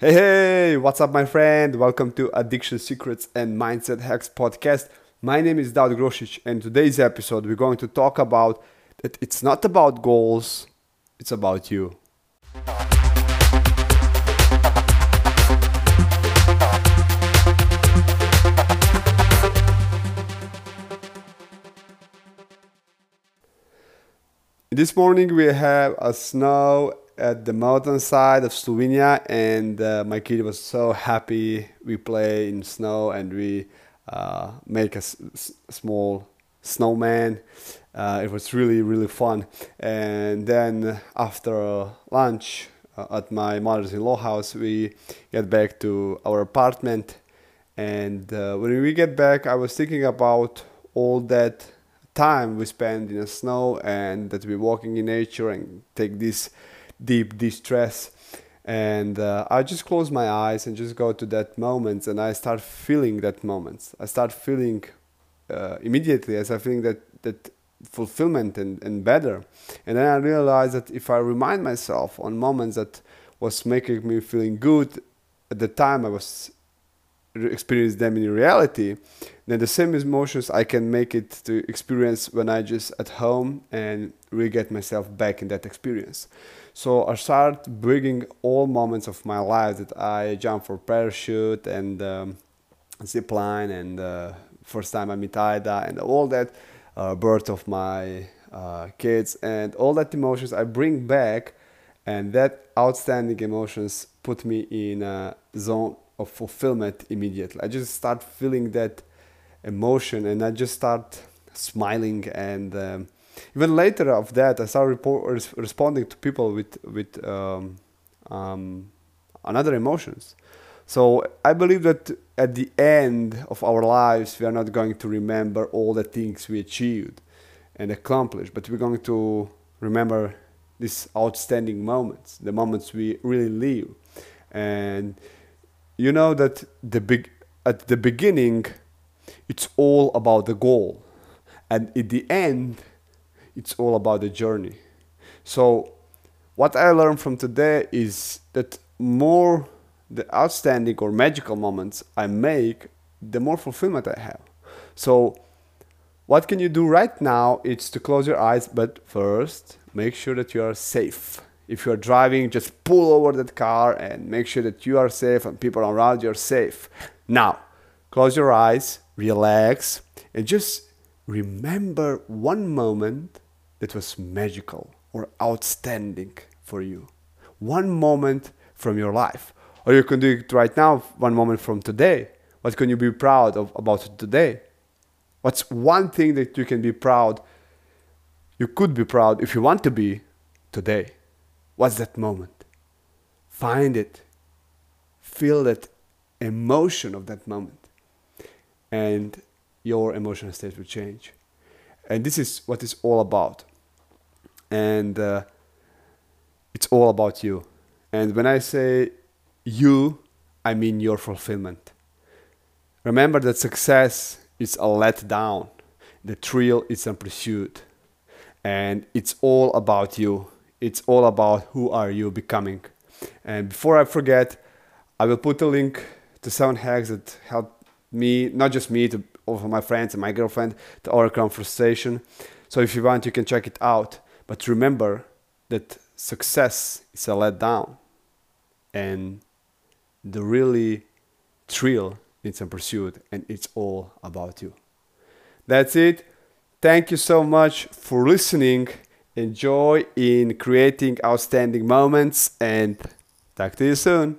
Hey, hey, what's up, my friend? Welcome to Addiction Secrets and Mindset Hacks podcast. My name is Daud Grosic, and today's episode we're going to talk about that it's not about goals, it's about you. This morning we have a snow at the mountain side of Slovenia, and uh, my kid was so happy. We play in snow and we uh, make a small snowman. Uh, it was really really fun. And then after lunch uh, at my mother's-in-law house, we get back to our apartment. And uh, when we get back, I was thinking about all that time we spend in the snow and that we walking in nature and take this deep distress. And uh, i just close my eyes and just go to that moment and i start feeling that moment. I start feeling uh, immediately as i feeling that that fulfillment and, and better. And then i realize that if i remind myself on moments that was making me feeling good at the time i was experience them in reality then the same emotions i can make it to experience when i just at home and really get myself back in that experience. So i start bringing all moments of my life that i jump for parachute and um, zip line and uh, first time i meet ida and all that uh, birth of my uh, kids and all that emotions i bring back and that outstanding emotions put me in a zone of fulfillment immediately. I just start feeling that emotion and I just start smiling and um, even later of that I start responding to people with with um, um, another emotions. So I believe that at the end of our lives we are not going to remember all the things we achieved and accomplished, but we're going to remember these outstanding moments, the moments we really live, and you know that the big at the beginning it's all about the goal. And at the end it's all about the journey. So what i learned from today is that more the outstanding or magical moments i make the more fulfillment i have. So what can you do right now? It's to close your eyes but first make sure that you are safe if you are driving, just pull over that car and make sure that you are safe and people around you are safe. Now, close your eyes, relax, and just remember one moment that was magical or outstanding for you. One moment from your life. Or you can do it right now, one moment from today. What can you be proud of about today? What's one thing that you can be proud? You could be proud if you want to be today. What's that moment? Find it. Feel that emotion of that moment. And your emotional state will change. And this is what it's all about. And uh, it's all about you. And when I say you, I mean your fulfillment. Remember that success is a letdown, the thrill is a pursuit. And it's all about you it's all about who are you becoming. And before I forget, I will put a link to seven hacks that helped me, not just me, to also my friends and my girlfriend, to our conversation. So if you want, you can check it out. But remember that success is a letdown, and the really thrill is a pursuit, and it's all about you. That's it. Thank you so much for listening enjoy in creating outstanding moments and talk to you soon.